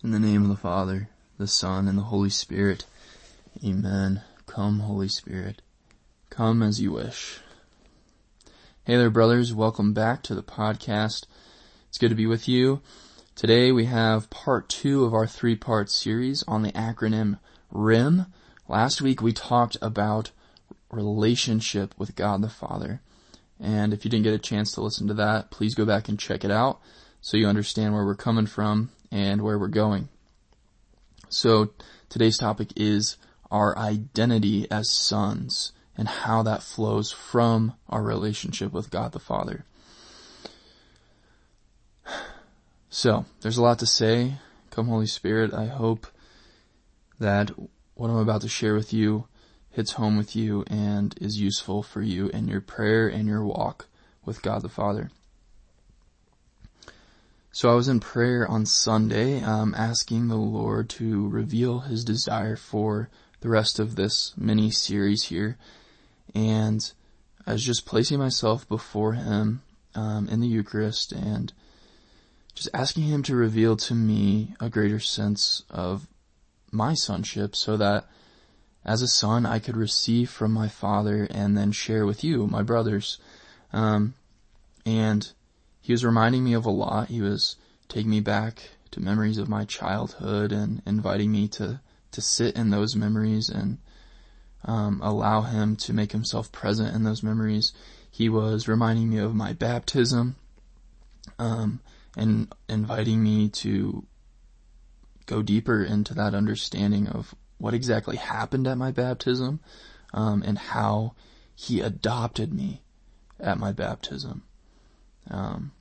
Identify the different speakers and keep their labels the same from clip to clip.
Speaker 1: In the name of the Father, the Son, and the Holy Spirit. Amen. Come, Holy Spirit. Come as you wish. Hey there, brothers. Welcome back to the podcast. It's good to be with you. Today we have part two of our three part series on the acronym RIM. Last week we talked about relationship with God the Father. And if you didn't get a chance to listen to that, please go back and check it out so you understand where we're coming from and where we're going. So today's topic is our identity as sons and how that flows from our relationship with God the Father. So there's a lot to say. Come Holy Spirit, I hope that what I'm about to share with you hits home with you and is useful for you in your prayer and your walk with God the Father. So I was in prayer on Sunday, um, asking the Lord to reveal His desire for the rest of this mini series here, and I was just placing myself before Him um, in the Eucharist and just asking Him to reveal to me a greater sense of my sonship, so that as a son I could receive from my Father and then share with you, my brothers, um, and he was reminding me of a lot. He was taking me back to memories of my childhood and inviting me to, to sit in those memories and um, allow him to make himself present in those memories. He was reminding me of my baptism um, and inviting me to go deeper into that understanding of what exactly happened at my baptism um, and how he adopted me at my baptism. Um,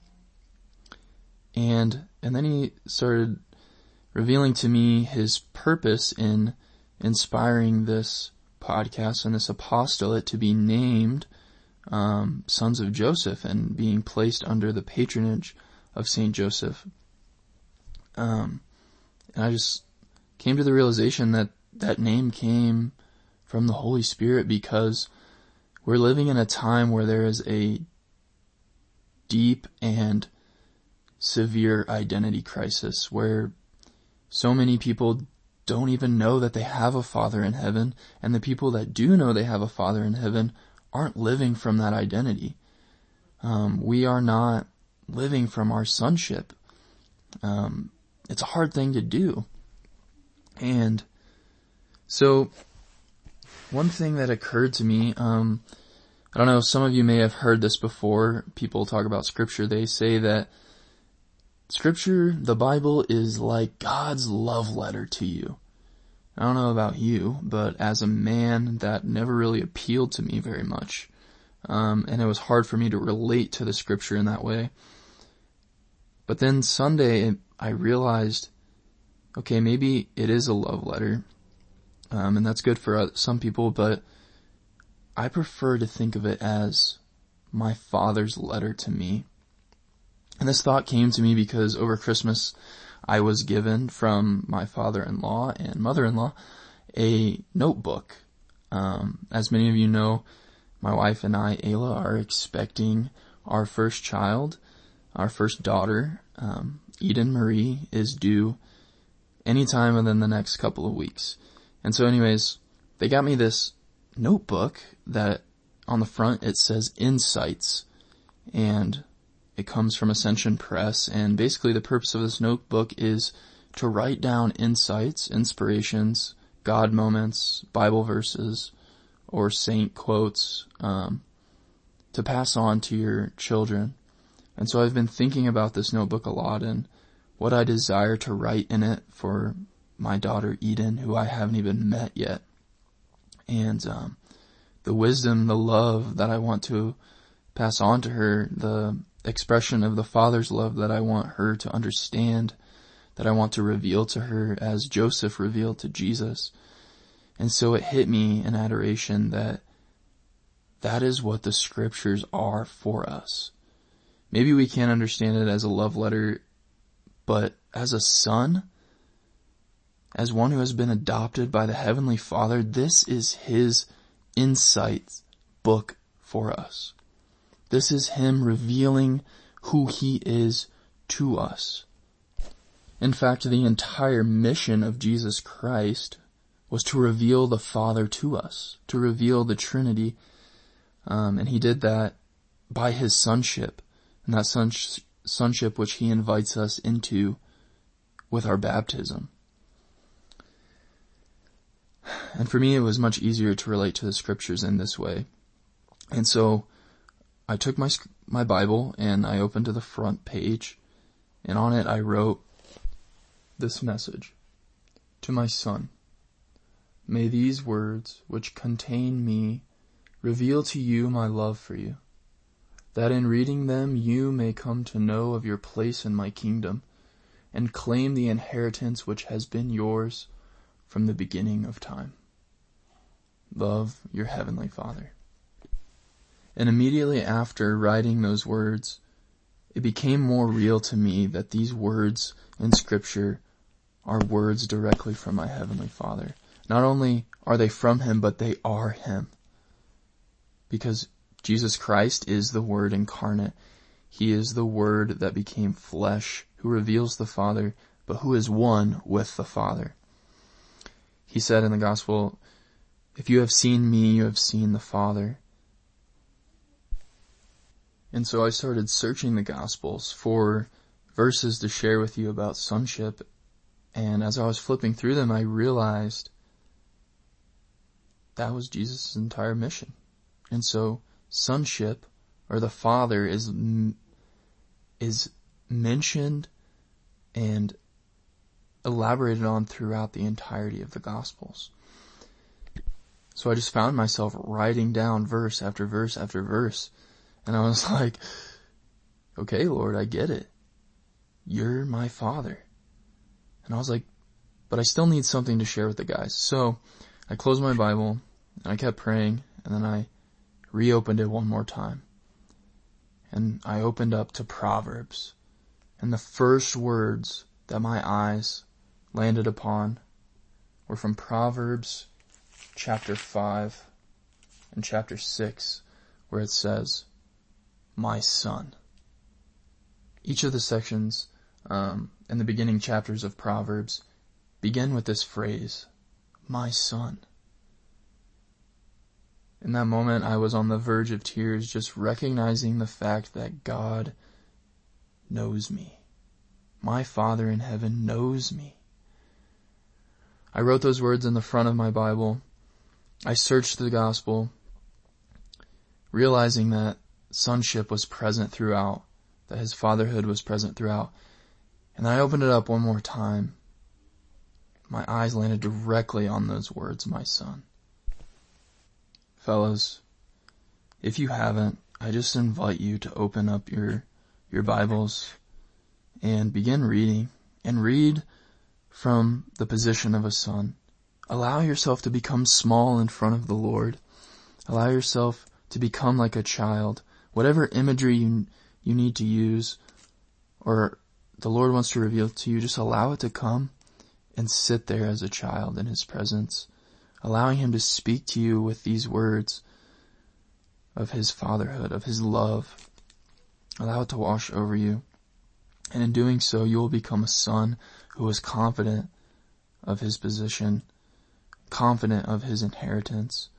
Speaker 1: and, and then he started revealing to me his purpose in inspiring this podcast and this apostolate to be named um, Sons of Joseph and being placed under the patronage of Saint Joseph. Um, and I just came to the realization that that name came from the Holy Spirit because we're living in a time where there is a deep and severe identity crisis where so many people don't even know that they have a father in heaven and the people that do know they have a father in heaven aren't living from that identity. Um, we are not living from our sonship. Um, it's a hard thing to do. And so one thing that occurred to me, um, I don't know, some of you may have heard this before. People talk about scripture. They say that Scripture, the Bible is like God's love letter to you. I don't know about you, but as a man, that never really appealed to me very much. Um, and it was hard for me to relate to the scripture in that way. But then Sunday, I realized, okay, maybe it is a love letter. Um, and that's good for some people, but I prefer to think of it as my father's letter to me. And this thought came to me because over Christmas I was given from my father-in-law and mother-in-law a notebook. Um, as many of you know, my wife and I, Ayla, are expecting our first child, our first daughter. Um, Eden Marie is due anytime within the next couple of weeks. And so anyways, they got me this notebook that on the front it says insights and it comes from Ascension Press, and basically the purpose of this notebook is to write down insights, inspirations, God moments, Bible verses, or saint quotes, um, to pass on to your children. And so I've been thinking about this notebook a lot and what I desire to write in it for my daughter Eden, who I haven't even met yet. And, um, the wisdom, the love that I want to pass on to her, the expression of the Father's love that I want her to understand, that I want to reveal to her as Joseph revealed to Jesus. And so it hit me in adoration that that is what the scriptures are for us. Maybe we can't understand it as a love letter, but as a son, as one who has been adopted by the Heavenly Father, this is His insight book for us. This is Him revealing who He is to us. In fact, the entire mission of Jesus Christ was to reveal the Father to us, to reveal the Trinity, um, and he did that by his sonship, and that son- sonship which he invites us into with our baptism. And for me, it was much easier to relate to the scriptures in this way. And so I took my, my Bible and I opened to the front page and on it I wrote this message to my son. May these words, which contain me, reveal to you my love for you, that in reading them you may come to know of your place in my kingdom and claim the inheritance which has been yours from the beginning of time. Love your heavenly Father. And immediately after writing those words, it became more real to me that these words in scripture are words directly from my heavenly Father. Not only are they from Him, but they are Him. Because Jesus Christ is the Word incarnate. He is the Word that became flesh, who reveals the Father, but who is one with the Father. He said in the Gospel, if you have seen me, you have seen the Father. And so I started searching the Gospels for verses to share with you about sonship. And as I was flipping through them, I realized that was Jesus' entire mission. And so sonship or the Father is, is mentioned and elaborated on throughout the entirety of the Gospels. So I just found myself writing down verse after verse after verse. And I was like, okay, Lord, I get it. You're my father. And I was like, but I still need something to share with the guys. So I closed my Bible and I kept praying and then I reopened it one more time. And I opened up to Proverbs. And the first words that my eyes landed upon were from Proverbs chapter 5 and chapter 6 where it says, my son. Each of the sections um, in the beginning chapters of Proverbs begin with this phrase, my son. In that moment, I was on the verge of tears, just recognizing the fact that God knows me. My Father in heaven knows me. I wrote those words in the front of my Bible I searched the gospel, realizing that sonship was present throughout, that his fatherhood was present throughout. And I opened it up one more time. My eyes landed directly on those words, my son. Fellows, if you haven't, I just invite you to open up your, your Bibles and begin reading and read from the position of a son. Allow yourself to become small in front of the Lord. Allow yourself to become like a child. Whatever imagery you, you need to use or the Lord wants to reveal to you, just allow it to come and sit there as a child in His presence, allowing Him to speak to you with these words of His fatherhood, of His love. Allow it to wash over you. And in doing so, you will become a son who is confident of his position confident of his inheritance,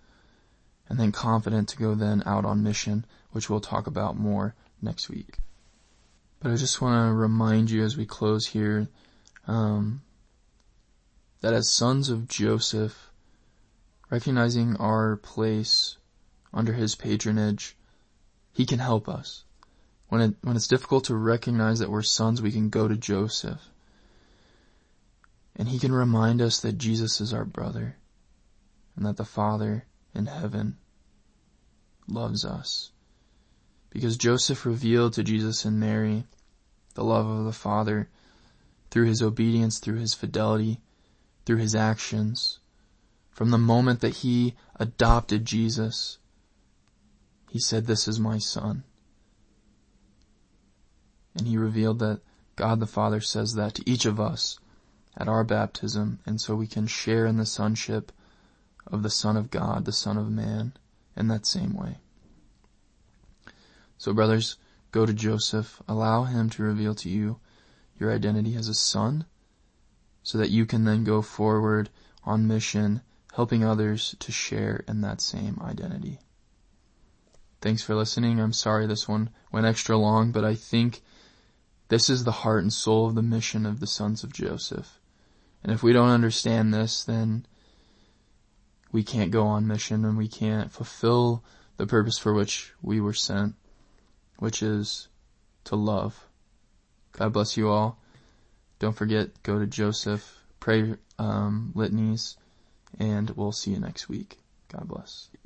Speaker 1: and then confident to go then out on mission, which we'll talk about more next week. But I just want to remind you as we close here, um, that as sons of Joseph, recognizing our place under his patronage, he can help us. When it, when it's difficult to recognize that we're sons, we can go to Joseph and he can remind us that Jesus is our brother and that the Father in heaven loves us. Because Joseph revealed to Jesus and Mary the love of the Father through his obedience, through his fidelity, through his actions. From the moment that he adopted Jesus, he said, this is my son. And he revealed that God the Father says that to each of us at our baptism, and so we can share in the sonship of the Son of God, the Son of Man, in that same way. So brothers, go to Joseph, allow him to reveal to you your identity as a son, so that you can then go forward on mission, helping others to share in that same identity. Thanks for listening. I'm sorry this one went extra long, but I think this is the heart and soul of the mission of the sons of Joseph. And if we don't understand this, then we can't go on mission and we can't fulfill the purpose for which we were sent, which is to love. God bless you all. Don't forget, go to Joseph, pray um, litanies, and we'll see you next week. God bless.